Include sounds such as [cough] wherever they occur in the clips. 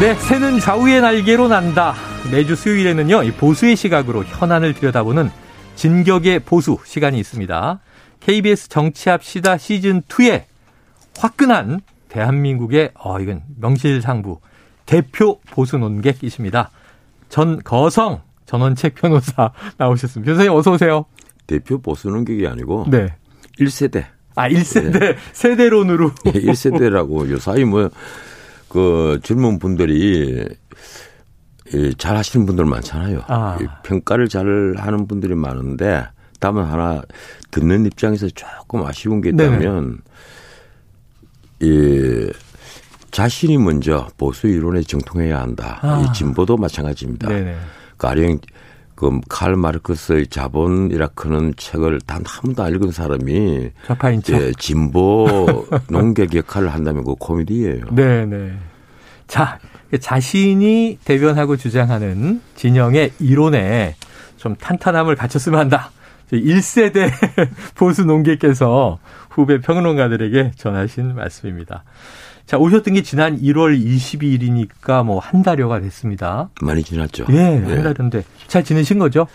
네, 새는 좌우의 날개로 난다. 매주 수요일에는요, 이 보수의 시각으로 현안을 들여다보는 진격의 보수 시간이 있습니다. KBS 정치합 시다 시즌2에 화끈한 대한민국의, 어, 이건 명실상부 대표 보수 논객이십니다. 전거성 전원책 변호사 [laughs] 나오셨습니다. 변호사님 어서오세요. 대표 보수 논객이 아니고. 네. 1세대. 아, 1세대, 네. 세대론으로. 1세대라고 요 사이 뭐, 그 젊은 분들이 잘 하시는 분들 많잖아요. 아. 평가를 잘 하는 분들이 많은데 다만 하나 듣는 입장에서 조금 아쉬운 게 있다면 이 자신이 먼저 보수 이론에 정통해야 한다. 아. 이 진보도 마찬가지입니다. 네네. 가령 그칼 마르크스의 자본이라 크는 책을 단 한 번도 안 읽은 사람이 이제 진보 [laughs] 농객 역할을 한다면 그 코미디예요. 네, 네. 자, 자신이 대변하고 주장하는 진영의 이론에 좀 탄탄함을 갖췄으면 한다. 1세대 [laughs] 보수 농객께서 후배 평론가들에게 전하신 말씀입니다. 자, 오셨던 게 지난 1월 22일이니까 뭐 한 달여가 됐습니다. 많이 지났죠. 예, 한 네. 달인데 잘 지내신 거죠?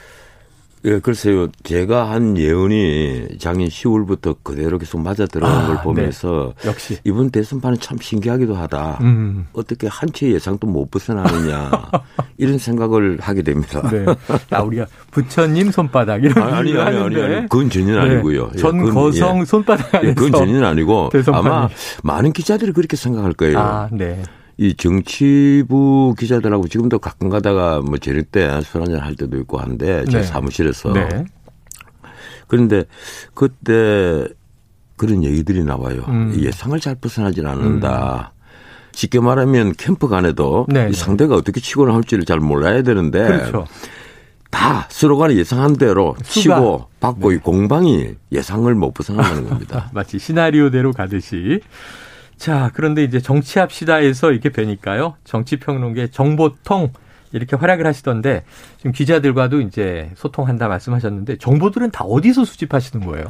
예, 글쎄요. 제가 한 예언이 작년 10월부터 그대로 계속 맞아 들어간 아, 걸 네. 보면서 네. 역시 이번 대선판은 참 신기하기도 하다. 음. 어떻게 한치 예상도 못 벗어나느냐 [laughs] 이런 생각을 하게 됩니다. 네. 아, 우리가 부처님 손바닥 이런 아니 아니 아니, 아니, 그건 전혀 네. 아니고요. 예, 전 거성 예. 손바닥 안에서 예, 그건 전혀 아니고 대선판이. 아마 많은 기자들이 그렇게 생각할 거예요. 아, 네. 이 정치부 기자들하고 지금도 가끔 가다가 뭐 저녁 때 술 한잔 할 때도 있고 한데 제 네. 사무실에서 네. 그런데 그때 그런 얘기들이 나와요. 음. 예상을 잘 벗어나질 않는다. 음. 쉽게 말하면 캠프 간에도 네, 이 네. 상대가 어떻게 치고 나올지를 잘 몰라야 되는데 그렇죠. 다 서로간에 예상한 대로 수가. 치고 받고 네. 이 공방이 예상을 못 벗어나는 겁니다. [laughs] 마치 시나리오대로 가듯이 자, 그런데 이제 정치합시다에서 이렇게 뵈니까요. 정치평론계 정보통 이렇게 활약을 하시던데 지금 기자들과도 이제 소통한다 말씀하셨는데 정보들은 다 어디서 수집하시는 거예요?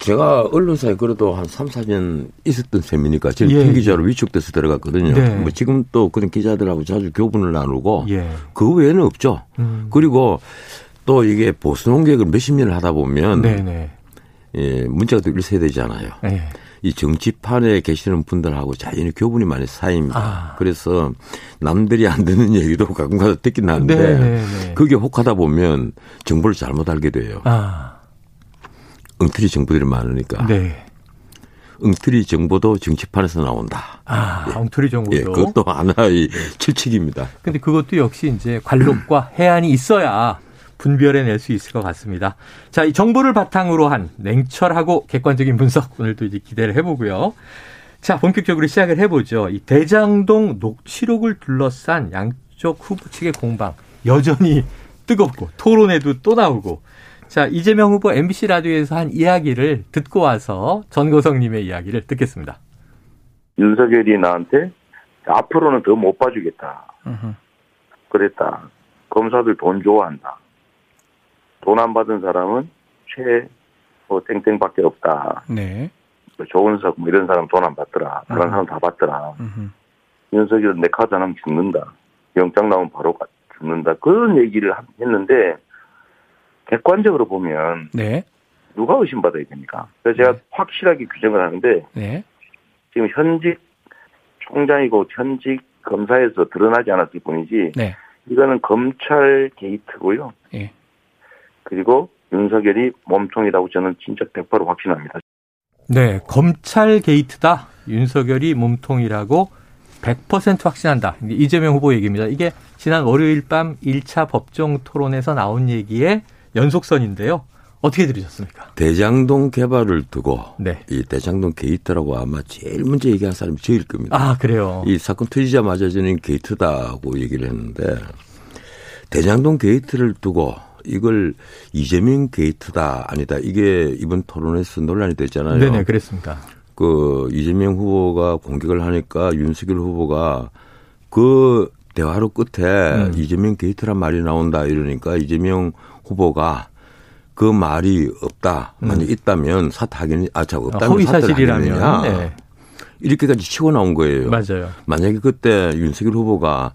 제가 언론사에 그래도 한 3, 4년 있었던 셈이니까 지금 예. 기자로 위촉돼서 들어갔거든요. 네. 뭐 지금 또 그런 기자들하고 자주 교분을 나누고 예. 그 외에는 없죠. 음. 그리고 또 이게 보수 농객을 몇십 년을 하다 보면 네네. 네. 예, 문자가 또 1세대잖아요. 예. 이 정치판에 계시는 분들하고 자연히 교분이 많이 쌓입니다. 아. 그래서 남들이 안 듣는 얘기도 가끔 가다 듣긴 하는데 네네네. 네, 네. 그게 혹하다 보면 정보를 잘못 알게 돼요. 아. 엉터리 정보들이 많으니까. 네. 엉터리 정보도 정치판에서 나온다. 아, 예. 엉터리 정보도. 예, 그것도 하나의 실칙입니다. 근데 그것도 역시 이제 관록과 해안이 있어야 분별해낼 수 있을 것 같습니다. 자, 이 정보를 바탕으로 한 냉철하고 객관적인 분석 오늘도 이제 기대를 해보고요. 자, 본격적으로 시작을 해보죠. 이 대장동 녹취록을 둘러싼 양쪽 후보 측의 공방 여전히 뜨겁고 토론에도 또 나오고 자, 이재명 후보 MBC 라디오에서 한 이야기를 듣고 와서 전거성님의 이야기를 듣겠습니다. 윤석열이 나한테 앞으로는 더 못 봐주겠다. 그랬다. 검사들 돈 좋아한다. 돈 안 받은 사람은 최, 뭐, 땡땡밖에 없다. 네. 뭐 조은석, 뭐 이런 사람 돈 안 받더라. 그런 음. 사람 다 받더라. 윤석열 내 카드 안 하면 죽는다. 영장 나오면 바로 죽는다. 그런 얘기를 했는데, 객관적으로 보면, 네. 누가 의심받아야 됩니까? 그래서 제가 네. 확실하게 규정을 하는데, 네. 지금 현직 총장이고 현직 검사에서 드러나지 않았을 뿐이지, 네. 이거는 검찰 게이트고요. 예. 그리고 윤석열이 몸통이라고 저는 진짜 100% 확신합니다. 네, 검찰 게이트다. 윤석열이 몸통이라고 100% 확신한다. 이재명 후보 얘기입니다. 이게 지난 월요일 밤 1차 법정 토론에서 나온 얘기의 연속선인데요. 어떻게 들으셨습니까? 대장동 개발을 두고 네. 이 대장동 게이트라고 아마 제일 먼저 얘기한 사람이 저일 겁니다. 아 그래요? 이 사건 터지자마자 저는 게이트다고 얘기를 했는데 대장동 게이트를 두고 이걸 이재명 게이트다 아니다 이게 이번 토론에서 논란이 됐잖아요. 네네 그랬습니다. 그 이재명 후보가 공격을 하니까 윤석열 후보가 그 대화록 끝에 음. 이재명 게이트란 말이 나온다 이러니까 이재명 후보가 그 말이 없다. 만약 음. 있다면 사퇴하기는 아참 없다면 허위 사실이라면 네. 이렇게까지 치고 나온 거예요. 맞아요. 만약에 그때 윤석열 후보가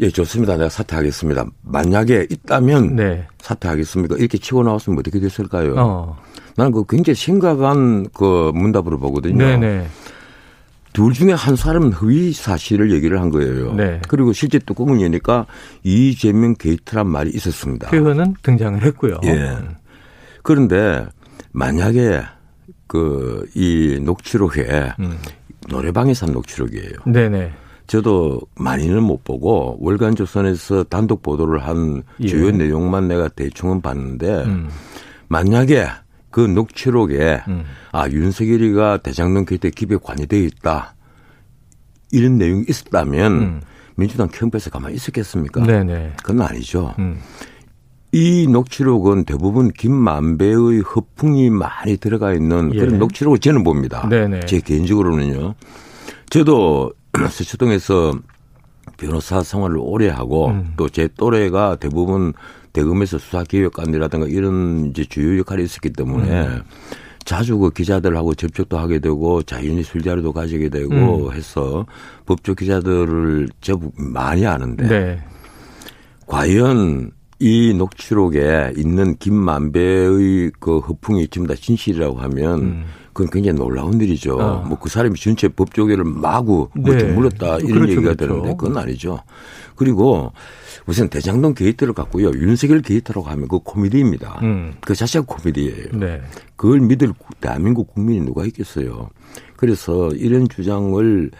예 좋습니다. 내가 사퇴하겠습니다. 만약에 있다면 네. 사퇴하겠습니까? 이렇게 치고 나왔으면 어떻게 됐을까요? 어. 나는 그 굉장히 심각한 그 문답으로 보거든요. 네네. 둘 중에 한 사람은 허위 사실을 얘기를 한 거예요. 네. 그리고 실제 뚜껑을 여니까 이재명 게이트란 말이 있었습니다. 표현은 등장을 했고요. 예. 그런데 만약에 그 이 녹취록에 음. 노래방에서 한 녹취록이에요. 네네. 저도 많이는 못 보고 월간 조선에서 단독 보도를 한 예. 주요 내용만 내가 대충은 봤는데 음. 만약에 그 녹취록에 음. 아 윤석열이가 대장동 기획 관여되어 있다 이런 내용이 있었다면 음. 민주당 캠프에서 가만히 있었겠습니까? 네네. 그건 아니죠. 음. 이 녹취록은 대부분 김만배의 허풍이 많이 들어가 있는 예. 그런 녹취록을 저는 봅니다. 네네. 제 개인적으로는요. 저도 서초동에서 변호사 생활을 오래 하고 음. 또제 또래가 대부분 대검에서 수사기획관이라든가 이런 이제 주요 역할이 있었기 때문에 음. 자주 그 기자들하고 접촉도 하게 되고 자연히 술자리도 가지게 되고 음. 해서 법조 기자들을 제법 많이 아는데 네. 과연 이 녹취록에 있는 김만배의 그 허풍이 지금 다 진실이라고 하면 음. 그건 굉장히 놀라운 일이죠. 아. 뭐그 사람이 전체 법조계를 마구 뭐 네. 물렀다 이런 그렇죠, 얘기가 그렇죠. 되는데 그건 아니죠. 그리고 우선 대장동 게이트를 갖고요. 윤석열 게이트라고 하면 그 코미디입니다. 음. 그 자체가 코미디예요. 네. 그걸 믿을 대한민국 국민이 누가 있겠어요. 그래서 이런 주장을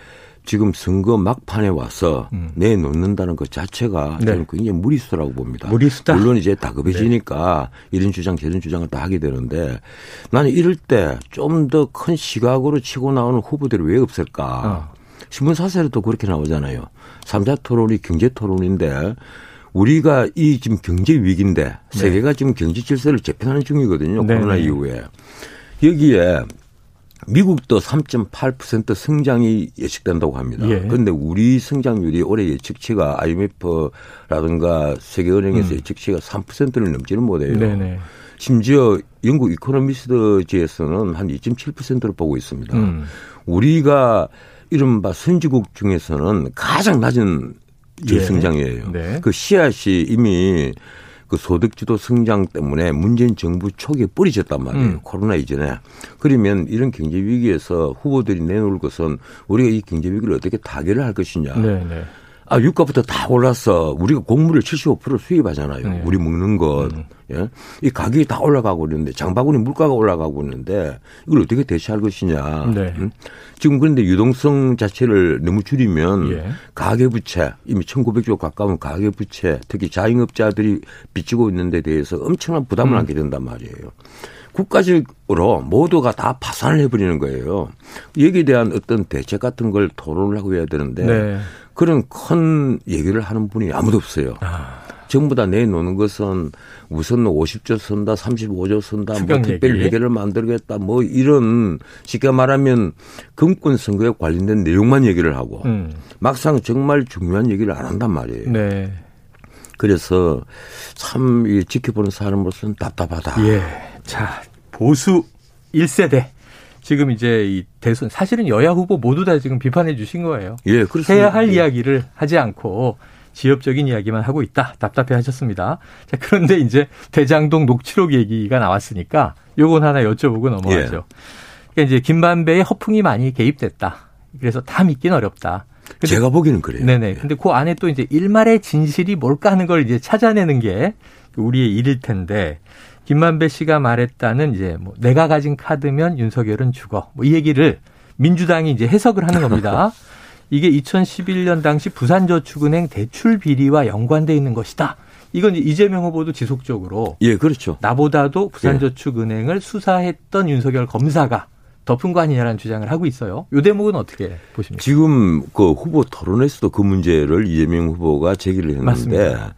지금 선거 막판에 와서 음. 내놓는다는 것 자체가 네. 저는 굉장히 무리수라고 봅니다. 무리수다. 물론 이제 다급해지니까 네. 이런 주장 저런 주장을 다 하게 되는데 나는 이럴 때 좀 더 큰 시각으로 치고 나오는 후보들이 왜 없을까? 어. 신문 사설에도 그렇게 나오잖아요. 삼자 토론이 경제 토론인데 우리가 이 지금 경제 위기인데 네. 세계가 지금 경제 질서를 재편하는 중이거든요. 네. 코로나 이후에. 여기에 미국도 3.8% 성장이 예측된다고 합니다. 예. 그런데 우리 성장률이 올해 예측치가 IMF라든가 세계은행에서 음. 예측치가 3%를 넘지는 못해요. 네네. 심지어 영국 이코노미스트지에서는 한 2.7%를 보고 있습니다. 음. 우리가 이른바 선진국 중에서는 가장 낮은. 예. 네. 그 씨앗이 이미 그 소득주도 성장 때문에 문재인 정부 초기에 뿌리졌단 말이에요. 음. 코로나 이전에. 그러면 이런 경제 위기에서 후보들이 내놓을 것은 우리가 이 경제 위기를 어떻게 타개를 할 것이냐. 네, 네. 아, 유가부터 다 올랐어. 우리가 곡물을 75% 수입하잖아요. 네. 우리 먹는 것. 음. 예? 이 가격이 다 올라가고 있는데 장바구니 물가가 올라가고 있는데 이걸 어떻게 대체할 것이냐. 네. 음? 지금 그런데 유동성 자체를 너무 줄이면 예. 가계부채 이미 1900조 가까운 가계부채 특히 자영업자들이 빚지고 있는 데 대해서 엄청난 부담을 음. 안게 된단 말이에요. 국가적으로 모두가 다 파산을 해버리는 거예요. 여기에 대한 어떤 대책 같은 걸 토론을 하고 해야 되는데 네. 그런 큰 얘기를 하는 분이 아무도 없어요. 아. 전부 다 내놓는 것은 우선 50조 쓴다, 35조 쓴다, 뭐 특별 회계를 만들겠다, 뭐 이런 쉽게 말하면 금권 선거에 관련된 내용만 얘기를 하고 음. 막상 정말 중요한 얘기를 안 한단 말이에요. 네. 그래서 참 지켜보는 사람으로서는 답답하다. 예. 자, 보수 1세대. 지금 이제 이 대선 사실은 여야 후보 모두 다 지금 비판해 주신 거예요. 예, 그렇습니다. 해야 할 이야기를 하지 않고 지엽적인 이야기만 하고 있다. 답답해 하셨습니다. 자, 그런데 이제 대장동 녹취록 얘기가 나왔으니까 요건 하나 여쭤보고 넘어가죠. 예. 그러니까 이제 김만배의 허풍이 많이 개입됐다. 그래서 다 믿긴 어렵다. 근데, 제가 보기는 그래요. 네네. 예. 근데 그 안에 또 이제 일말의 진실이 뭘까 하는 걸 이제 찾아내는 게 우리의 일일 텐데 김만배 씨가 말했다는 이제 뭐 내가 가진 카드면 윤석열은 죽어. 뭐 이 얘기를 민주당이 이제 해석을 하는 겁니다. [laughs] 이게 2011년 당시 부산저축은행 대출 비리와 연관돼 있는 것이다. 이건 이재명 후보도 지속적으로 예, 그렇죠. 나보다도 부산저축은행을 예. 수사했던 윤석열 검사가 덮은 거 아니냐라는 주장을 하고 있어요. 이 대목은 어떻게 보십니까? 지금 그 후보 토론에서도 그 문제를 이재명 후보가 제기를 했는데 맞습니다.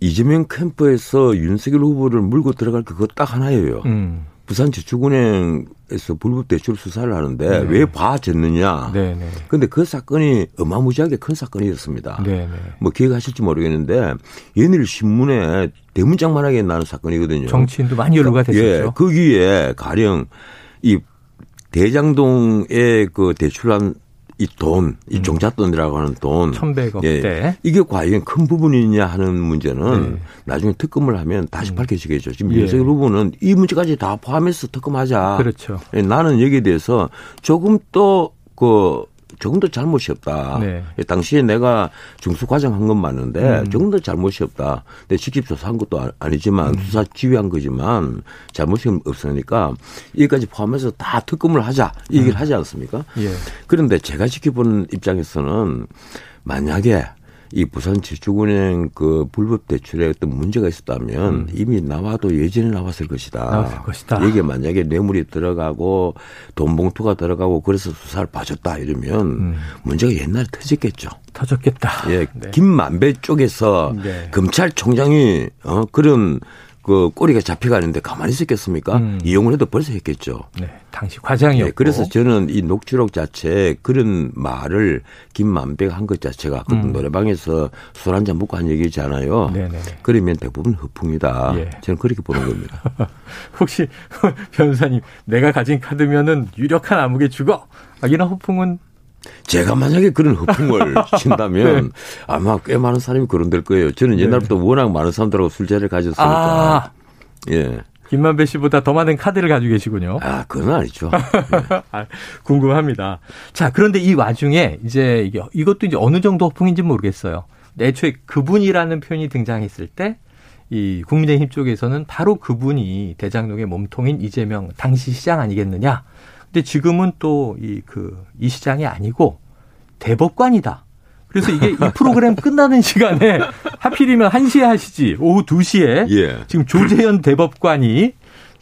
이재명 캠프에서 윤석열 후보를 물고 들어갈 게 그거 딱 하나예요. 음. 부산저축은행에서 불법 대출 수사를 하는데 네. 왜 봐줬느냐. 그런데 네, 네. 그 사건이 어마무지하게 큰 사건이었습니다. 네네. 네. 뭐 기억하실지 모르겠는데 연일 신문에 대문짝만하게 나는 사건이거든요. 정치인도 많이 연루가 됐었죠. 예, 거기에 가령 이 대장동에 그 대출한 이 돈, 이 음. 종잣돈이라고 하는 돈. 천백억 예, 이게 과연 큰 부분이냐 하는 문제는 네. 나중에 특검을 하면 다시 음. 밝혀지겠죠. 지금 예. 윤석열 후보는 이 문제까지 다 포함해서 특검하자. 그렇죠. 예, 나는 여기에 대해서 조금 또그 조금 더 잘못이 없다. 네. 당시에 내가 중수 과정한 건 맞는데 음. 조금 더 잘못이 없다. 내 직접 조사한 것도 아니지만 음. 수사 지휘한 거지만 잘못이 없으니까 여기까지 포함해서 다 특검을 하자 이 얘기를 음. 하지 않습니까? 예. 그런데 제가 지켜보는 입장에서는 만약에 이 부산 지축은행 그 불법 대출에 어떤 문제가 있었다면 음. 이미 나와도 예전에 나왔을 것이다. 나왔을 것이다. 이게 만약에 뇌물이 들어가고 돈 봉투가 들어가고 그래서 수사를 봐줬다 이러면 음. 문제가 옛날에 터졌겠죠. 터졌겠다. 예, 네. 김만배 쪽에서 네. 검찰총장이 어 그런 그 꼬리가 잡혀가는데 가만히 있었겠습니까? 음. 이용을 해도 벌써 했겠죠. 네, 당시 과장이었고. 네, 그래서 저는 이 녹취록 자체 그런 말을 김만배가 한 것 자체가 그 음. 노래방에서 술 한잔 먹고 한 얘기잖아요. 네네. 그러면 대부분 허풍이다. 예. 저는 그렇게 보는 겁니다. [laughs] 혹시 변호사님 내가 가진 카드면은 유력한 암흑에 죽어? 아, 이런 허풍은 제가 만약에 그런 허풍을 [laughs] 친다면 네. 아마 꽤 많은 사람이 그런 될 거예요. 저는 네. 옛날부터 네. 워낙 많은 사람들하고 술자리를 가졌으니까. 아, 예. 김만배 씨보다 더 많은 카드를 가지고 계시군요. 아, 그건 아니죠. 네. [laughs] 아, 궁금합니다. 자, 그런데 이 와중에 이제 이게 이것도 이제 어느 정도 허풍인지 모르겠어요. 애초에 그분이라는 표현이 등장했을 때 이 국민의힘 쪽에서는 바로 그분이 대장동의 몸통인 이재명 당시 시장 아니겠느냐. 근데 지금은 또 이 그 이 시장이 아니고 대법관이다. 그래서 이게 이 프로그램 [laughs] 끝나는 시간에 하필이면 1시에 하시지 오후 2시에 예. 지금 조재현 대법관이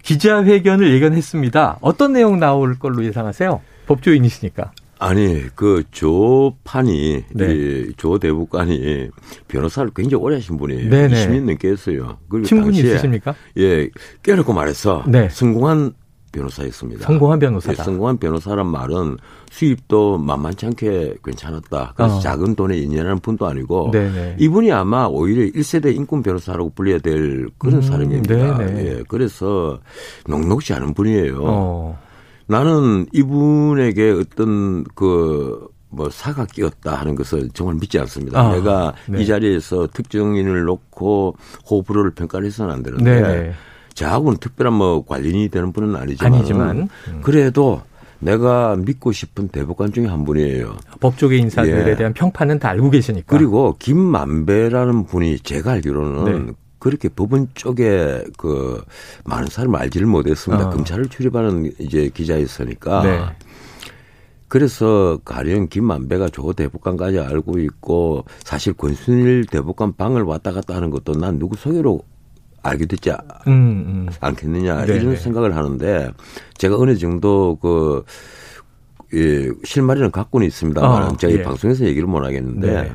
기자회견을 예견했습니다. 어떤 내용 나올 걸로 예상하세요? 법조인이시니까. 아니 그 조 판이 네. 조 대법관이 변호사를 굉장히 오래 하신 분이에요. 네네. 20년 넘게 했어요. 그리고 친분이 있으십니까? 예, 깨놓고 말해서 네. 성공한 변호사였습니다. 성공한 변호사다. 네, 성공한 변호사란 말은 수입도 만만치 않게 괜찮았다. 그래서 어. 작은 돈에 인연하는 분도 아니고 네네. 이분이 아마 오히려 1세대 인권 변호사라고 불려야 될 그런 음, 사람입니다. 예, 그래서 녹록지 않은 분이에요. 어. 나는 이분에게 어떤 그 뭐 사가 끼었다 하는 것을 정말 믿지 않습니다. 아, 내가 네. 이 자리에서 특정인을 놓고 호불호를 평가를 해서는 안 되는데 네네. 저하고는 특별한 뭐 관련이 되는 분은 아니지만, 아니지만 음. 그래도 내가 믿고 싶은 대법관 중에 한 분이에요. 법조계 인사들에 예. 대한 평판은 다 알고 계시니까. 그리고 김만배라는 분이 제가 알기로는 네. 그렇게 법원 쪽에 그 많은 사람을 알지를 못했습니다. 어. 검찰을 출입하는 이제 기자였으니까. 네. 그래서 가령 김만배가 조 대법관까지 알고 있고 사실 권순일 대법관 방을 왔다 갔다 하는 것도 난 누구 소개로 알게 됐지 음, 음. 않겠느냐 네네. 이런 생각을 하는데 제가 어느 정도 그 예, 실마리는 갖고는 있습니다만 어, 제가 예. 이 방송에서 얘기를 못 하겠는데 네.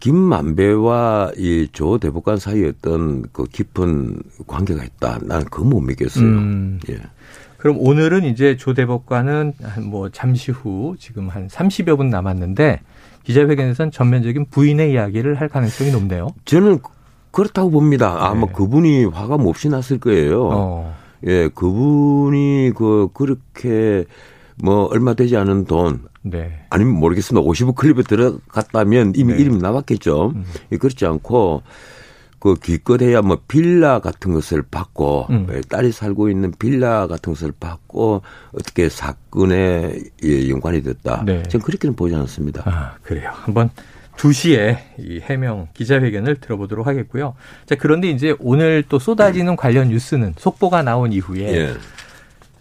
김만배와 이 조 대법관 사이에 어떤 그 깊은 관계가 있다. 나는 그거 못 믿겠어요. 음. 예. 그럼 오늘은 이제 조 대법관은 뭐 잠시 후 지금 한 30여 분 남았는데 기자회견에서는 전면적인 부인의 이야기를 할 가능성이 높네요. 저는 그렇다고 봅니다. 아마 네. 그분이 화가 몹시 났을 거예요. 어. 예, 그분이 그 그렇게 뭐 얼마 되지 않은 돈 네. 아니면 모르겠습니다. 50억 클립에 들어갔다면 이미 네. 이름이 나왔겠죠. 음. 예, 그렇지 않고 그 기껏해야 뭐 빌라 같은 것을 받고 음. 예, 딸이 살고 있는 빌라 같은 것을 받고 어떻게 사건에 예, 연관이 됐다. 네. 저는 그렇게는 보지 않습니다. 아, 그래요. 한번 2시에 이 해명 기자회견을 들어보도록 하겠고요. 자, 그런데 이제 오늘 또 쏟아지는 관련 뉴스는 속보가 나온 이후에 예.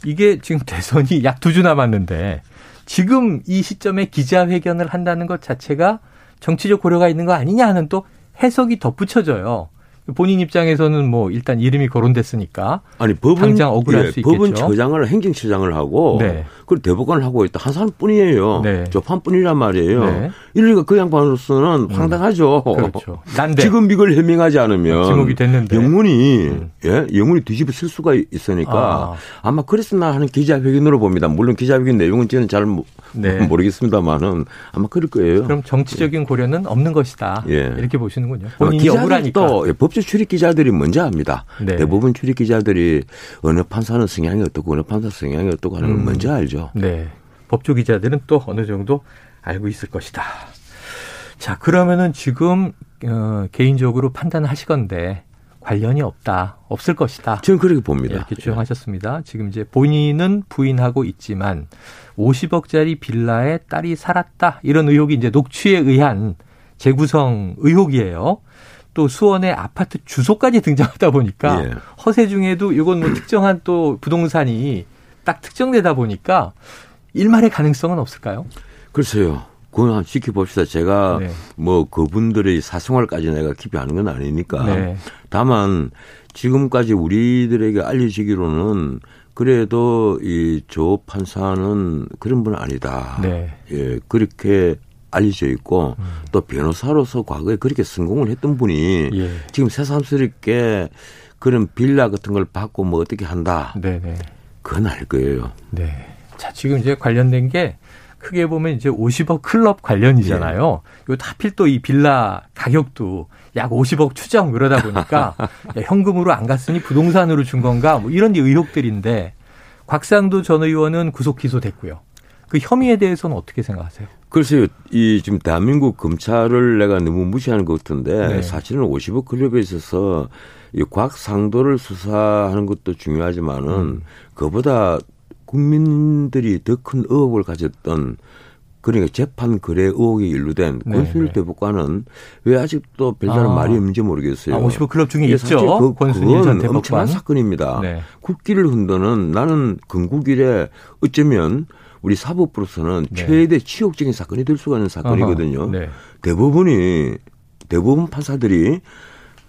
이게 지금 대선이 약 두 주 남았는데 지금 이 시점에 기자회견을 한다는 것 자체가 정치적 고려가 있는 거 아니냐 하는 또 해석이 덧붙여져요. 본인 입장에서는 뭐 일단 이름이 거론됐으니까 아니 법은 당장 억울할 예, 수 있겠죠. 법은 처장을 행정처장을 하고 네. 그리고 대법관을 하고 있다 한 사람뿐이에요. 네. 저판뿐이란 말이에요. 네. 이러니까 그 양반으로서는 음. 황당하죠. 그렇죠. 난데 지금 이걸 해명하지 않으면 지목이 됐는데 영문이 음. 예 영문이 뒤집어 쓸 수가 있으니까 아. 마 그랬으나 하는 기자회견으로 봅니다. 물론 기자회견 내용은 저는 잘 네. [laughs] 모르겠습니다만은 아마 그럴 거예요. 그럼 정치적인 고려는 없는 것이다. 예. 이렇게 보시는군요. 본인이 억울하니까. 또 법조 출입 기자들이 먼저 합니다. 네. 대부분 출입 기자들이 어느 판사는 성향이 어떻고 어느 판사 성향이 어떻고 하는 걸 음. 먼저 알죠. 네. 법조 기자들은 또 어느 정도 알고 있을 것이다. 자, 그러면은 지금 어, 개인적으로 판단하시건데 관련이 없다, 없을 것이다. 저는 그렇게 봅니다. 이렇게 주장하셨습니다. 지금 이제 본인은 부인하고 있지만 50억짜리 빌라에 딸이 살았다 이런 의혹이 이제 녹취에 의한 재구성 의혹이에요. 또 수원의 아파트 주소까지 등장하다 보니까 예. 허세 중에도 이건 뭐 특정한 또 부동산이 딱 특정되다 보니까 일말의 가능성은 없을까요? 글쎄요. 그건 한번 지켜봅시다. 제가 네. 뭐 그분들의 사생활까지 내가 깊이 아는 건 아니니까. 네. 다만 지금까지 우리들에게 알려지기로는 그래도 이 조 판사는 그런 분은 아니다. 네. 예, 그렇게 알려져 있고 음. 또 변호사로서 과거에 그렇게 성공을 했던 분이 예. 지금 새삼스럽게 그런 빌라 같은 걸 받고 뭐 어떻게 한다. 네네. 네. 그건 알 거예요. 네. 자, 지금 이제 관련된 게 크게 보면 이제 50억 클럽 관련이잖아요. 예. 요 하필 또 이 빌라 가격도 약 50억 추정 그러다 보니까 [laughs] 현금으로 안 갔으니 부동산으로 준 건가 뭐 이런 의혹들인데 곽상도 전 의원은 구속 기소됐고요. 그 혐의에 대해서는 어떻게 생각하세요? 글쎄요, 이 지금 대한민국 검찰을 내가 너무 무시하는 것 같은데 네. 사실은 50억 클럽에 있어서 이 곽상도를 수사하는 것도 중요하지만은 음. 그보다 국민들이 더 큰 의혹을 가졌던 그러니까 재판 거래 의혹이 일루된 네, 권순일 네. 대법관은 왜 아직도 별다른 아. 말이 없는지 모르겠어요. 아, 50억 클럽 중에 있죠. 그, 권순일 전 대법관. 엄청난 사건입니다. 네. 국기를 흔드는 나는 건국일에 어쩌면 우리 사법부로서는 네. 최대 치욕적인 사건이 될 수가 있는 사건이거든요. 네. 대부분이 대부분 판사들이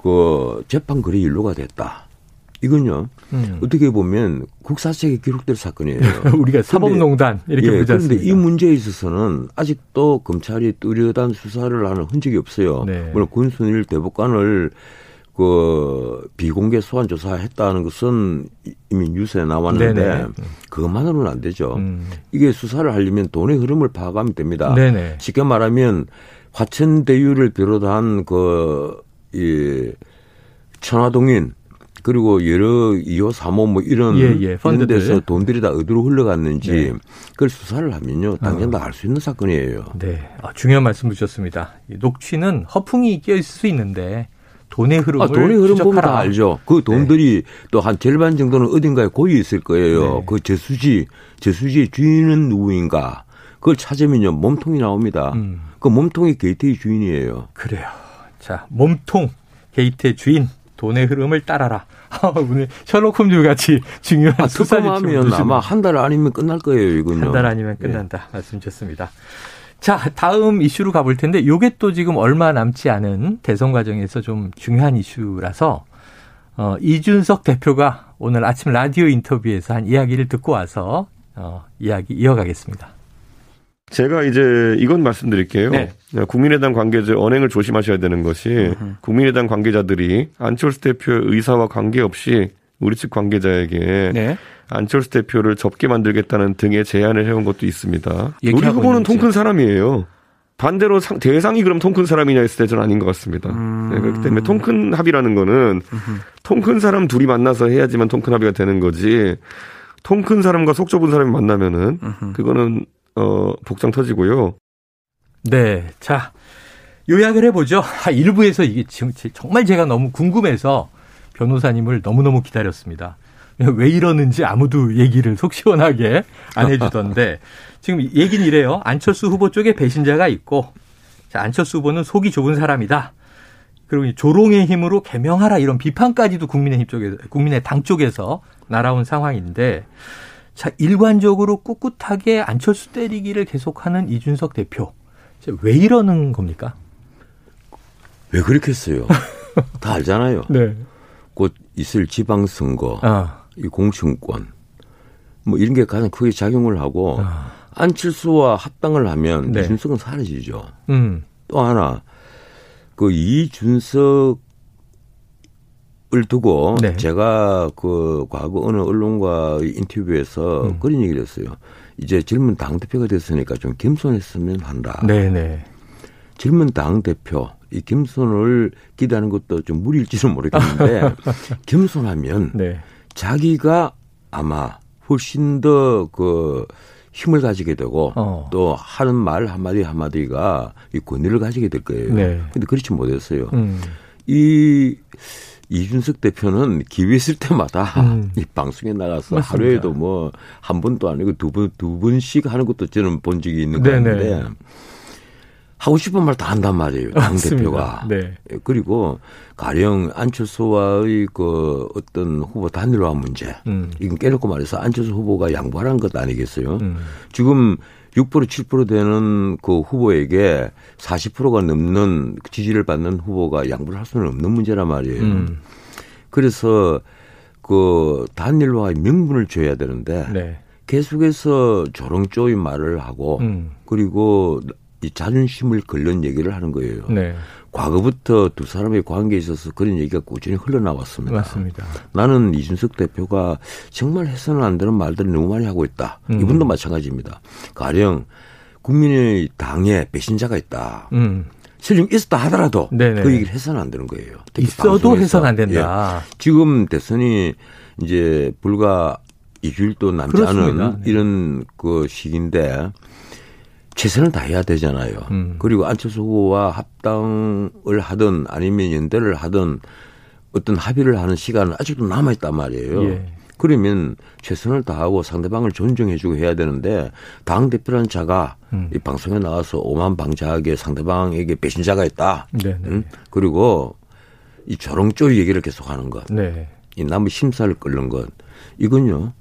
그 재판 거래 일로가 됐다. 이건요. 음. 어떻게 보면 국사책에 기록될 사건이에요. [laughs] 우리가 사법농단 이렇게 예, 보지 않습니까? 그런데 이 문제에 있어서는 아직도 검찰이 뚜렷한 수사를 하는 흔적이 없어요. 네. 물론 군순일 대법관을 그 비공개 소환 조사했다는 것은 이미 뉴스에 나왔는데 네네. 그것만으로는 안 되죠. 음. 이게 수사를 하려면 돈의 흐름을 파악하면 됩니다. 네네. 쉽게 말하면 화천대유를 비롯한 그이 천화동인 그리고 여러 2호, 3호 뭐 이런, 예, 예. 이런 데서 돈들이 다 어디로 흘러갔는지 네. 그걸 수사를 하면요. 당연 히 어. 다알 수 있는 사건이에요. 네. 아, 중요한 말씀 주셨습니다. 녹취는 허풍이 끼어 있을 수 있는데 돈의 흐름을 아, 돈의 흐름 보면 다 알죠. 그 네. 돈들이 네. 또한 절반 정도는 어딘가에 고여 있을 거예요. 네. 그 저수지, 저수지의 주인은 누구인가. 그걸 찾으면요. 몸통이 나옵니다. 음. 그 몸통이 게이트의 주인이에요. 그래요. 자, 몸통 게이트의 주인 돈의 흐름을 따라라. [laughs] 오늘 셜록 홈즈 같이 중요한 아, 수사하면 아마 한 달 아니면 끝날 거예요, 이건요. 한 달 아니면 예. 끝난다. 네. 말씀 주셨습니다. 자, 다음 이슈로 가볼 텐데 요게 또 지금 얼마 남지 않은 대선 과정에서 좀 중요한 이슈라서 어, 이준석 대표가 오늘 아침 라디오 인터뷰에서 한 이야기를 듣고 와서 어, 이야기 이어가겠습니다. 제가 이제 이건 말씀드릴게요. 네. 국민의당 관계자 언행을 조심하셔야 되는 것이. 국민의당 관계자들이 안철수 대표의 의사와 관계없이 우리 측 관계자에게 네. 안철수 대표를 접게 만들겠다는 등의 제안을 해온 것도 있습니다. 우리 후보는 통 큰 사람이에요. 반대로 상, 대상이 그럼 통 큰 사람이냐 했을 때 저는 아닌 것 같습니다. 음. 네, 그렇기 때문에 통 큰 합의라는 거는 통 큰 사람 둘이 만나서 해야지만 통 큰 합의가 되는 거지. 통 큰 사람과 속 좁은 사람이 만나면은 그거는 어, 복장 터지고요. 네. 자, 요약을 해보죠. 일부에서 이게 지금 정말 제가 너무 궁금해서 변호사님을 너무너무 기다렸습니다. [laughs] 왜 이러는지 아무도 얘기를 속 시원하게 안 해주던데 지금 얘기는 이래요. 안철수 후보 쪽에 배신자가 있고 자, 안철수 후보는 속이 좁은 사람이다. 그리고 조롱의 힘으로 개명하라 이런 비판까지도 국민의힘 쪽에서 국민의 당 쪽에서 날아온 상황인데 자, 일관적으로 꿋꿋하게 안철수 때리기를 계속하는 이준석 대표. 왜 이러는 겁니까? 왜 그렇겠어요? 다 알잖아요. [laughs] 네. 곧 있을 지방선거, 아. 이 공천권, 뭐 이런 게 가장 크게 작용을 하고 아. 안철수와 합당을 하면 네. 이준석은 사라지죠. 음. 또 하나 그 이준석을 두고 네. 제가 그 과거 어느 언론과 인터뷰에서 음. 그런 얘기를 했어요. 이제 젊은 당 대표가 됐으니까 좀 겸손했으면 한다. 네네. 젊은 당 대표 이 겸손을 기대하는 것도 좀 무리일지는 모르겠는데 [laughs] 겸손하면 네. 자기가 아마 훨씬 더 그 힘을 가지게 되고 어. 또 하는 말 한마디 한마디가 이 권위를 가지게 될 거예요. 네. 근데 그렇지 못했어요. 음. 이 이준석 대표는 기회 있을 때마다 음. [laughs] 이 방송에 나가서 맞습니다. 하루에도 뭐 한 번도 아니고 두 번, 두 번씩 하는 것도 저는 본 적이 있는 건데 하고 싶은 말 다 한단 말이에요. 당 대표가. 네. 그리고 가령 안철수와의 그 어떤 후보 단일화 문제. 음. 이건 깨놓고 말해서 안철수 후보가 양보하는 것 아니겠어요? 음. 지금 6% 7% 되는 그 후보에게 40%가 넘는 지지를 받는 후보가 양보를 할 수는 없는 문제란 말이에요. 음. 그래서 그 단일화의 명분을 줘야 되는데 네. 계속해서 조롱조의 말을 하고 음. 그리고 이 자존심을 걸는 얘기를 하는 거예요. 네. 과거부터 두 사람의 관계에 있어서 그런 얘기가 꾸준히 흘러나왔습니다. 맞습니다. 나는 이준석 대표가 정말 해서는 안 되는 말들을 너무 많이 하고 있다. 음. 이분도 마찬가지입니다. 가령 국민의 당에 배신자가 있다. 음. 설령 있었다 하더라도 네네. 그 얘기를 해서는 안 되는 거예요. 있어도 해서는 안 된다. 예. 지금 대선이 이제 불과 2주일도 남지 않은 네. 이런 그 시기인데 최선을 다해야 되잖아요. 음. 그리고 안철수 후보와 합당을 하든 아니면 연대를 하든 어떤 합의를 하는 시간은 아직도 남아있단 말이에요. 예. 그러면 최선을 다하고 상대방을 존중해주고 해야 되는데 당 대표라는 자가 음. 이 방송에 나와서 오만방자하게 상대방에게 배신자가 있다. 네, 네. 응? 그리고 이 조롱조리 얘기를 계속하는 것, 네. 이 남의 심사를 끌는 것, 이건요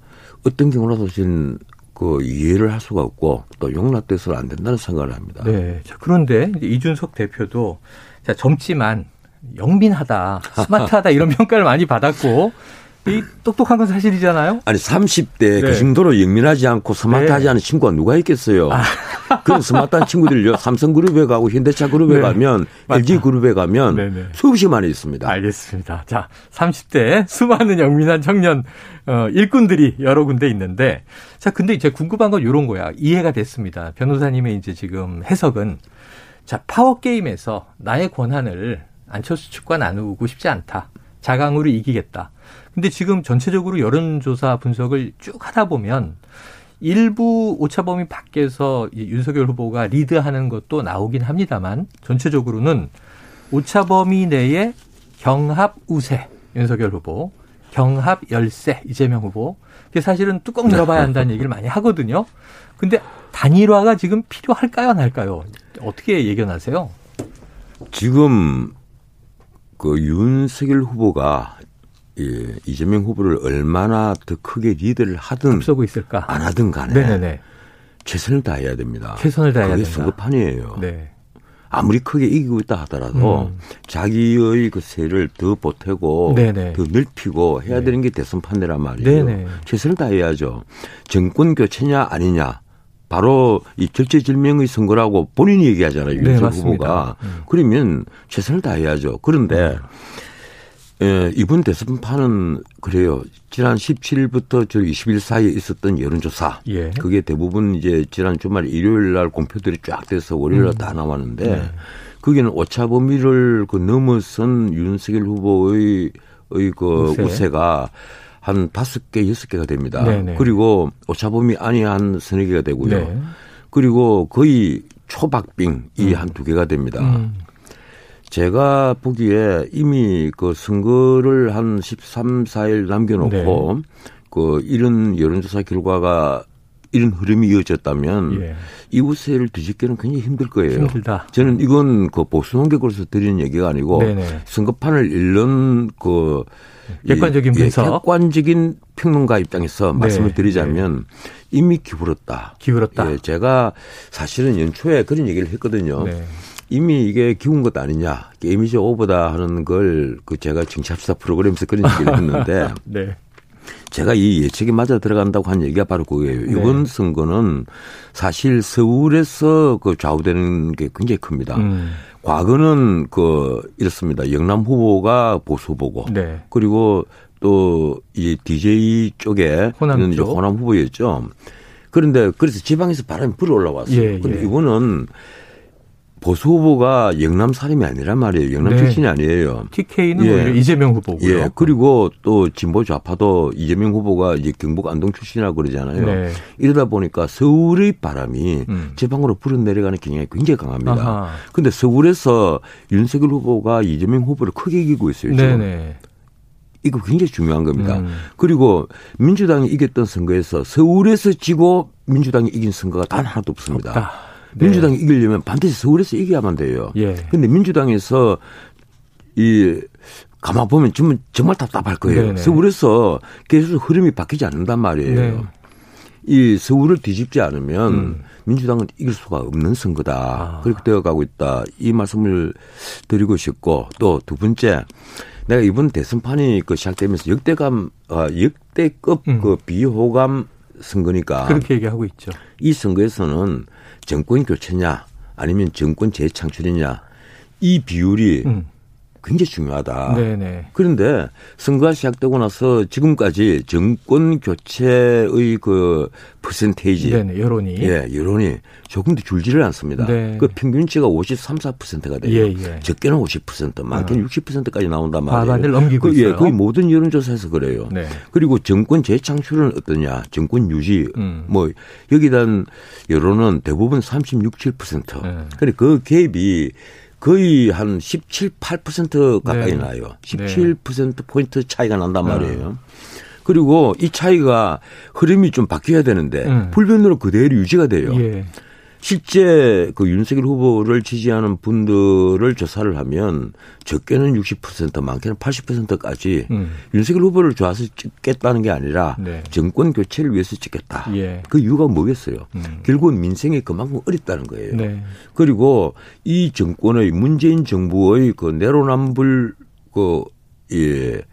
어떤 경우라도 지금 그 이해를 할 수가 없고 또 용납돼서는 안 된다는 생각을 합니다. 네. 자, 그런데 이준석 대표도 자, 젊지만 영민하다, 스마트하다 이런 [laughs] 평가를 많이 받았고 이 똑똑한 건 사실이잖아요. 아니 30대 네. 그 정도로 영민하지 않고 스마트하지 네. 않은 친구가 누가 있겠어요. 아. [laughs] 그런 스마트한 친구들요. 삼성그룹에 가고 현대차 그룹에 네. 가면 맞다. LG 그룹에 가면 네네. 네. 수없이 많이 있습니다. 알겠습니다. 자 30대 수많은 영민한 청년 어, 일꾼들이 여러 군데 있는데 자 근데 이제 궁금한 건 이런 거야. 이해가 됐습니다. 변호사님의 이제 지금 해석은 자 파워 게임에서 나의 권한을 안철수 측과 나누고 싶지 않다. 자강으로 이기겠다. 근데 지금 전체적으로 여론조사 분석을 쭉 하다 보면 일부 오차범위 밖에서 윤석열 후보가 리드하는 것도 나오긴 합니다만 전체적으로는 오차범위 내에 경합 우세 윤석열 후보, 경합 열세 이재명 후보. 그게 사실은 뚜껑 열어봐야 한다는 얘기를 많이 하거든요. 근데 단일화가 지금 필요할까요, 안 할까요? 어떻게 예견하세요? 지금 그 윤석열 후보가 예, 이재명 후보를 얼마나 더 크게 리드를 하든 앞서고 있을까 안 하든 간에 네네네. 최선을 다해야 됩니다. 최선을 다해야 그게 된다. 성급판이에요. 네. 아무리 크게 이기고 있다 하더라도 음. 자기의 그 세를 더 보태고 네네. 더 넓히고 해야 네. 되는 게 대선 판례란 말이에요. 네네. 최선을 다해야죠. 정권 교체냐 아니냐 바로 이 절체절명의 선거라고 본인이 얘기하잖아요. 네, 윤석 후보가. 음. 그러면 최선을 다해야죠. 그런데 예, 이번 대선판은 그래요. 지난 17일부터 저 20일 사이에 있었던 여론조사. 예. 그게 대부분 이제 지난 주말 일요일 날 공표들이 쫙 돼서 월요일 날다 나왔는데 네. 거기는 오차 범위를 그 넘어선 윤석열 후보의 그 우세. 우세가 한 다섯 개, 여섯 개가 됩니다. 네네. 그리고 오차범위 안이 한 서너 개가 되고요. 네. 그리고 거의 초박빙이 음. 한두 개가 됩니다. 음. 제가 보기에 이미 그 선거를 한 13, 4일 남겨놓고 네. 그 이런 여론조사 결과가 이런 흐름이 이어졌다면 예. 이웃세를 뒤집기는 굉장히 힘들 거예요. 힘들다. 저는 이건 그 보수 논객으로서 드리는 얘기가 아니고 네네. 선거판을 잃는 그 객관적인 분석. 예, 객관적인 평론가 입장에서 네. 말씀을 드리자면 네. 이미 기울었다. 기울었다. 예, 제가 사실은 연초에 그런 얘기를 했거든요. 네. 이미 이게 기운 것 아니냐. 게임이즈 오버다 하는 걸 그 제가 정치합시다 프로그램에서 그런 얘기를 했는데. [laughs] 네. 제가 이 예측이 맞아 들어간다고 한 얘기가 바로 그거예요. 네. 이번 선거는 사실 서울에서 그 좌우되는 게 굉장히 큽니다. 음. 과거는 그 이렇습니다. 영남 후보가 보수 후보고 네. 그리고 또 이 DJ 쪽에 호남, 쪽. 호남 후보였죠. 그런데 그래서 지방에서 바람이 불어 올라왔어요. 예, 근데 예. 이거는 보수 후보가 영남 사람이 아니란 말이에요. 영남 네. 출신이 아니에요. TK는 예. 오히려 이재명 후보고요. 예. 그리고 또 진보 좌파도 이재명 후보가 이제 경북 안동 출신이라고 그러잖아요. 네. 이러다 보니까 서울의 바람이 음. 지방으로 불어 내려가는 경향이 굉장히 강합니다. 그런데 서울에서 윤석열 후보가 이재명 후보를 크게 이기고 있어요. 지금. 네네. 이거 굉장히 중요한 겁니다. 음. 그리고 민주당이 이겼던 선거에서 서울에서 지고 민주당이 이긴 선거가 단 하나도 없습니다. 없다. 네. 민주당이 이기려면 반드시 서울에서 이겨야만 돼요. 예. 근데 민주당에서 이 가만 보면 정말 정말 답답할 거예요. 네네. 서울에서 계속 흐름이 바뀌지 않는단 말이에요. 네. 이 서울을 뒤집지 않으면 음. 민주당은 이길 수가 없는 선거다. 아. 그렇게 되어 가고 있다. 이 말씀을 드리고 싶고 또 두 번째 내가 이번 대선판이 그 시작되면서 역대감 어, 역대급 음. 그 비호감 선거니까 그렇게 얘기하고 있죠. 이 선거에서는 정권 교체냐 아니면 정권 재창출이냐 이 비율이 음. 굉장히 중요하다. 네네. 그런데 선거가 시작되고 나서 지금까지 정권 교체의 그 퍼센테이지. 네네, 여론이. 예, 여론이 조금도 줄지를 않습니다. 네. 그 평균치가 53, 4%가 돼요. 예, 예. 적게는 50%, 많게는 어. 60%까지 나온단 말이에요. 과반을 넘기고 그, 예, 있어요. 거의 모든 여론조사에서 그래요. 네. 그리고 정권 재창출은 어떠냐, 정권 유지, 음. 뭐 여기에 대한 여론은 대부분 36, 7%. 네. 그래 그 갭이 거의 한 17, 8% 가까이 네. 나요. 17% 포인트 차이가 난단 말이에요. 어. 그리고 이 차이가 흐름이 좀 바뀌어야 되는데 음. 불변으로 그대로 유지가 돼요. 예. 실제 그 윤석열 후보를 지지하는 분들을 조사를 하면 적게는 60% 많게는 80%까지 음. 윤석열 후보를 좋아서 찍겠다는 게 아니라 네. 정권 교체를 위해서 찍겠다. 예. 그 이유가 뭐겠어요? 음. 결국은 민생이 그만큼 어렵다는 거예요. 네. 그리고 이 정권의 문재인 정부의 그 내로남불 그 예.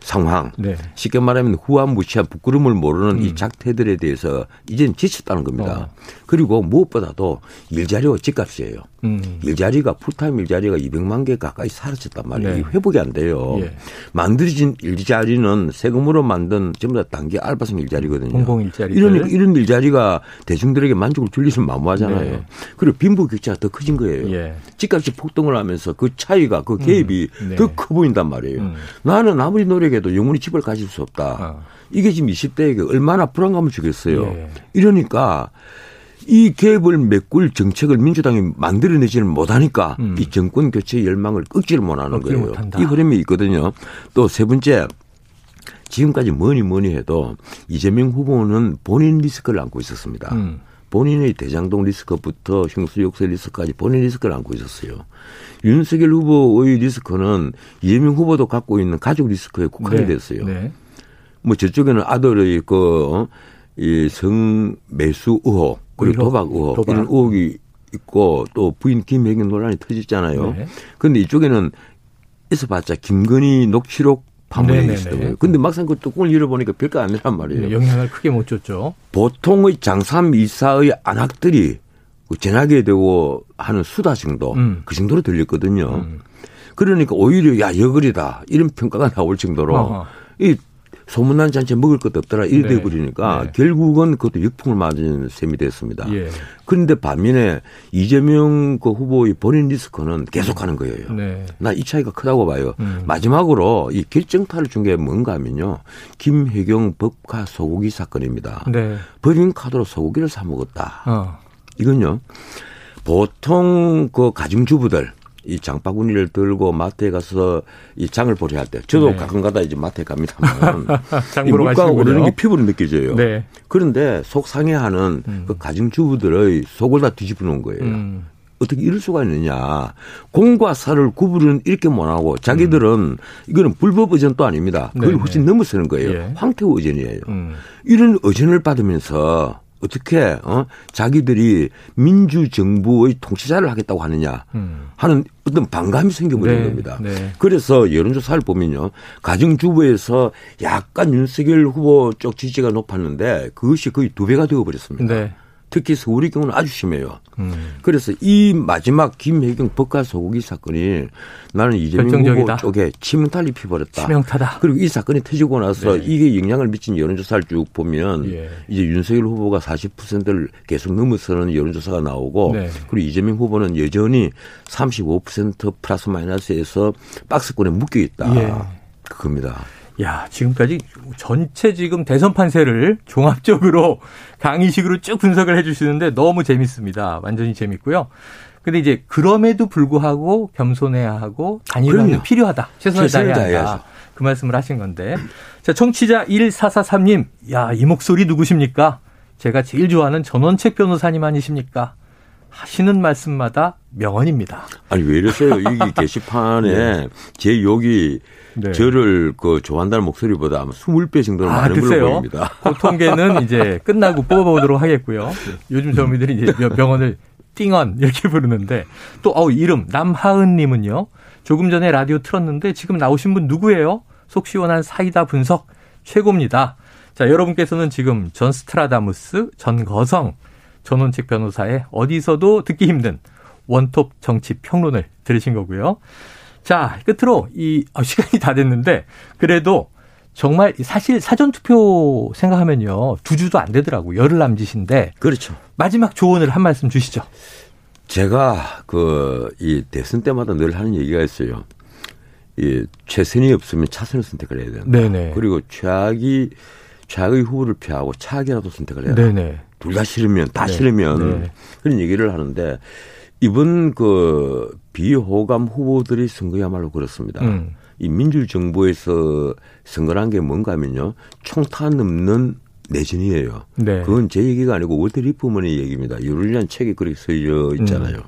상황. 네. 쉽게 말하면 후한무치한 부끄러움을 모르는 음. 이 작태들에 대해서 이제는 지쳤다는 겁니다. 어. 그리고 무엇보다도 일자리와 집값이에요. 음. 일자리가 풀타임 일자리가 200만 개 가까이 사라졌단 말이에요. 네. 회복이 안 돼요. 예. 만들어진 일자리는 세금으로 만든 전부 다 단기 알바생 일자리거든요. 공공 일자리. 이런 이런 일자리가 대중들에게 만족을 줄리면 만무하잖아요. 네. 그리고 빈부 격차가 더 커진 거예요. 예. 집값이 폭등을 하면서 그 차이가 그 갭이 음. 네. 더커 보인단 말이에요. 음. 나는 아무리 노력 해도 영원히 집을 가질 수 없다. 어. 이게 지금 20대에게 얼마나 불안감을 주겠어요. 예. 이러니까 이 갭을 메꿀 정책을 민주당이 만들어내지는 못하니까 음. 이 정권 교체 열망을 끄지를 못하는 거예요. 못한다. 이 흐름이 있거든요. 또 세 번째 지금까지 뭐니 뭐니 해도 이재명 후보는 본인 리스크를 안고 있었습니다. 음. 본인의 대장동 리스크부터 형수욕설 리스크까지 본인 리스크를 안고 있었어요. 윤석열 후보의 리스크는 이재명 후보도 갖고 있는 가족 리스크에 국한이 네. 됐어요. 네. 뭐 저쪽에는 아들의 그, 이 성매수 의혹, 그리고 도박 의혹, 도박. 이런 의혹이 있고 또 부인 김혜경 논란이 터졌잖아요. 네. 그런데 이쪽에는 있어봤자 김건희 녹취록 판문에 있었던 근데 막상 그 뚜껑을 열어보니까 별거 아니란 말이에요. 네, 영향을 크게 못 줬죠. 보통의 장삼 이사의 안악들이 그 전하게 되고 하는 수다 정도 음. 그 정도로 들렸거든요. 음. 그러니까 오히려 야 여거리다 이런 평가가 나올 정도로 어허. 이 소문난 잔치 먹을 것도 없더라 이래 네. 버리니까 네. 결국은 그것도 역풍을 맞은 셈이 됐습니다. 예. 그런데 반면에 이재명 그 후보의 본인 리스크는 계속하는 거예요. 네. 나이 차이가 크다고 봐요. 음. 마지막으로 이 결정타를 준 게 뭔가 하면요. 김혜경 법카 소고기 사건입니다. 네. 법인 카드로 소고기를 사 먹었다. 어. 이건요. 보통 그 가정주부들 이 장바구니를 들고 마트에 가서 이 장을 보려 할 때, 저도 네. 가끔가다 이제 마트에 갑니다만, [laughs] 이 물가가 오르는 게 피부로 느껴져요. 네. 그런데 속 상해하는 음. 그 가정주부들의 속을 다 뒤집어 놓은 거예요. 음. 어떻게 이럴 수가 있느냐. 공과 사를 구분은 이렇게 못하고 자기들은 음. 이거는 불법 의전도 아닙니다. 그걸 네네. 훨씬 넘어서는 거예요. 예. 황태호 의전이에요. 음. 이런 의전을 받으면서 어떻게 어 자기들이 민주 정부의 통치자를 하겠다고 하느냐 음. 하는 어떤 반감이 생겨버린 네, 겁니다. 네. 그래서 여론조사를 보면요 가정주부에서 약간 윤석열 후보 쪽 지지가 높았는데 그것이 거의 두 배가 되어버렸습니다. 네. 특히 서울의 경우는 아주 심해요. 음. 그래서 이 마지막 김혜경 법과 소고기 사건이 나는 이재명. 후보 쪽에 치명타를 입혀버렸다. 치명타다. 그리고 이 사건이 터지고 나서 네. 이게 영향을 미친 여론조사를 쭉 보면 예. 이제 윤석열 후보가 40%를 계속 넘어서는 여론조사가 나오고 네. 그리고 이재명 후보는 여전히 35% 플러스 마이너스에서 박스권에 묶여 있다. 예. 그겁니다. 야, 지금까지 전체 지금 대선 판세를 종합적으로 [laughs] 강의식으로 쭉 분석을 해 주시는데 너무 재밌습니다. 완전히 재밌고요. 근데 이제 그럼에도 불구하고 겸손해야 하고 단일화는 필요하다. 최선을 다해야 한다. 그 말씀을 하신 건데. 자, 청취자 1443님. 야, 이 목소리 누구십니까? 제가 제일 좋아하는 전원책 변호사님 아니십니까? 하시는 말씀마다 명언입니다. 아니 왜 이러세요? 이 게시판에 [laughs] 네. 제 욕이 네. 저를 그 좋아한다는 목소리보다 아마 20배 정도는 아, 많은 걸로 보입니다. [laughs] 그 통계는 이제 끝나고 뽑아보도록 하겠고요. 요즘 젊은이들이 이제 명언을 띵언 이렇게 부르는데 또 어, 이름 남하은 님은요. 조금 전에 라디오 틀었는데 지금 나오신 분 누구예요? 속 시원한 사이다 분석 최고입니다. 자, 여러분께서는 지금 전스트라다무스, 전 거성, 전원책 변호사의 어디서도 듣기 힘든 원톱 정치 평론을 들으신 거고요. 자, 끝으로 이 어, 시간이 다 됐는데 그래도 정말 사실 사전 투표 생각하면요 두 주도 안 되더라고 열흘 남짓인데 그렇죠. 마지막 조언을 한 말씀 주시죠. 제가 그 이 대선 때마다 늘 하는 얘기가 있어요. 이 최선이 없으면 차선을 선택을 해야 된다. 네네. 그리고 최악이 최악의 후보를 피하고 차악이라도 선택을 해야 된다. 둘다 싫으면 다 네. 싫으면 네. 그런 얘기를 하는데 이번 그 비호감 후보들이 선거야말로 그렇습니다. 음. 이 민주정부에서 선거란 게 뭔가 하면요. 총탄 없는 내전이에요. 네. 그건 제 얘기가 아니고 월터 리프먼의 얘기입니다. 여론이란 책에 그렇게 쓰여 있잖아요. 음.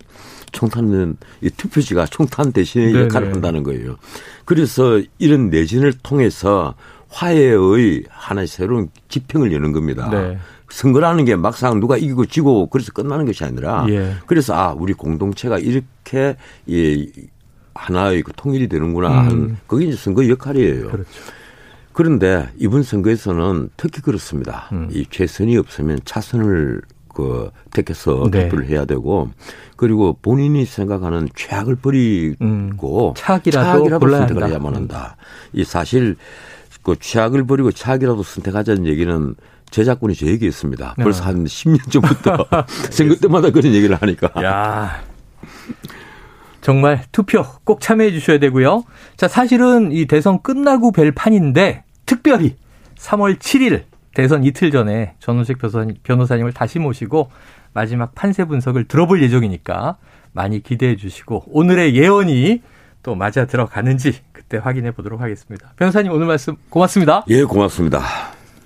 총탄은 이 투표지가 총탄 대신에 네 역할을 네. 한다는 거예요. 그래서 이런 내전을 통해서 화해의 하나의 새로운 지평을 여는 겁니다. 네. 선거라는 게 막상 누가 이기고 지고 그래서 끝나는 것이 아니라 예. 그래서 아 우리 공동체가 이렇게 이 하나의 그 통일이 되는구나 음. 하는 그게 이제 선거 역할이에요. 그렇죠. 그런데 이번 선거에서는 특히 그렇습니다. 음. 이 최선이 없으면 차선을 그 택해서 네. 투표를 해야 되고 그리고 본인이 생각하는 최악을 버리고 음. 차악이라도, 차악이라도 선택을 해야만 한다. 이 사실 그 최악을 버리고 차악이라도 선택하자는 얘기는 제작군이 저 얘기했습니다. 네. 벌써 한 10년 전부터 [laughs] [laughs] 선거 때마다 그런 얘기를 하니까. 야. 정말 투표 꼭 참여해 주셔야 되고요. 자, 사실은 이 대선 끝나고 뵐 판인데 특별히 3월 7일 대선 이틀 전에 전원식 변호사님을 다시 모시고 마지막 판세 분석을 들어볼 예정이니까 많이 기대해 주시고 오늘의 예언이 또 맞아 들어가는지 그때 확인해 보도록 하겠습니다. 변호사님 오늘 말씀 고맙습니다. 예, 고맙습니다.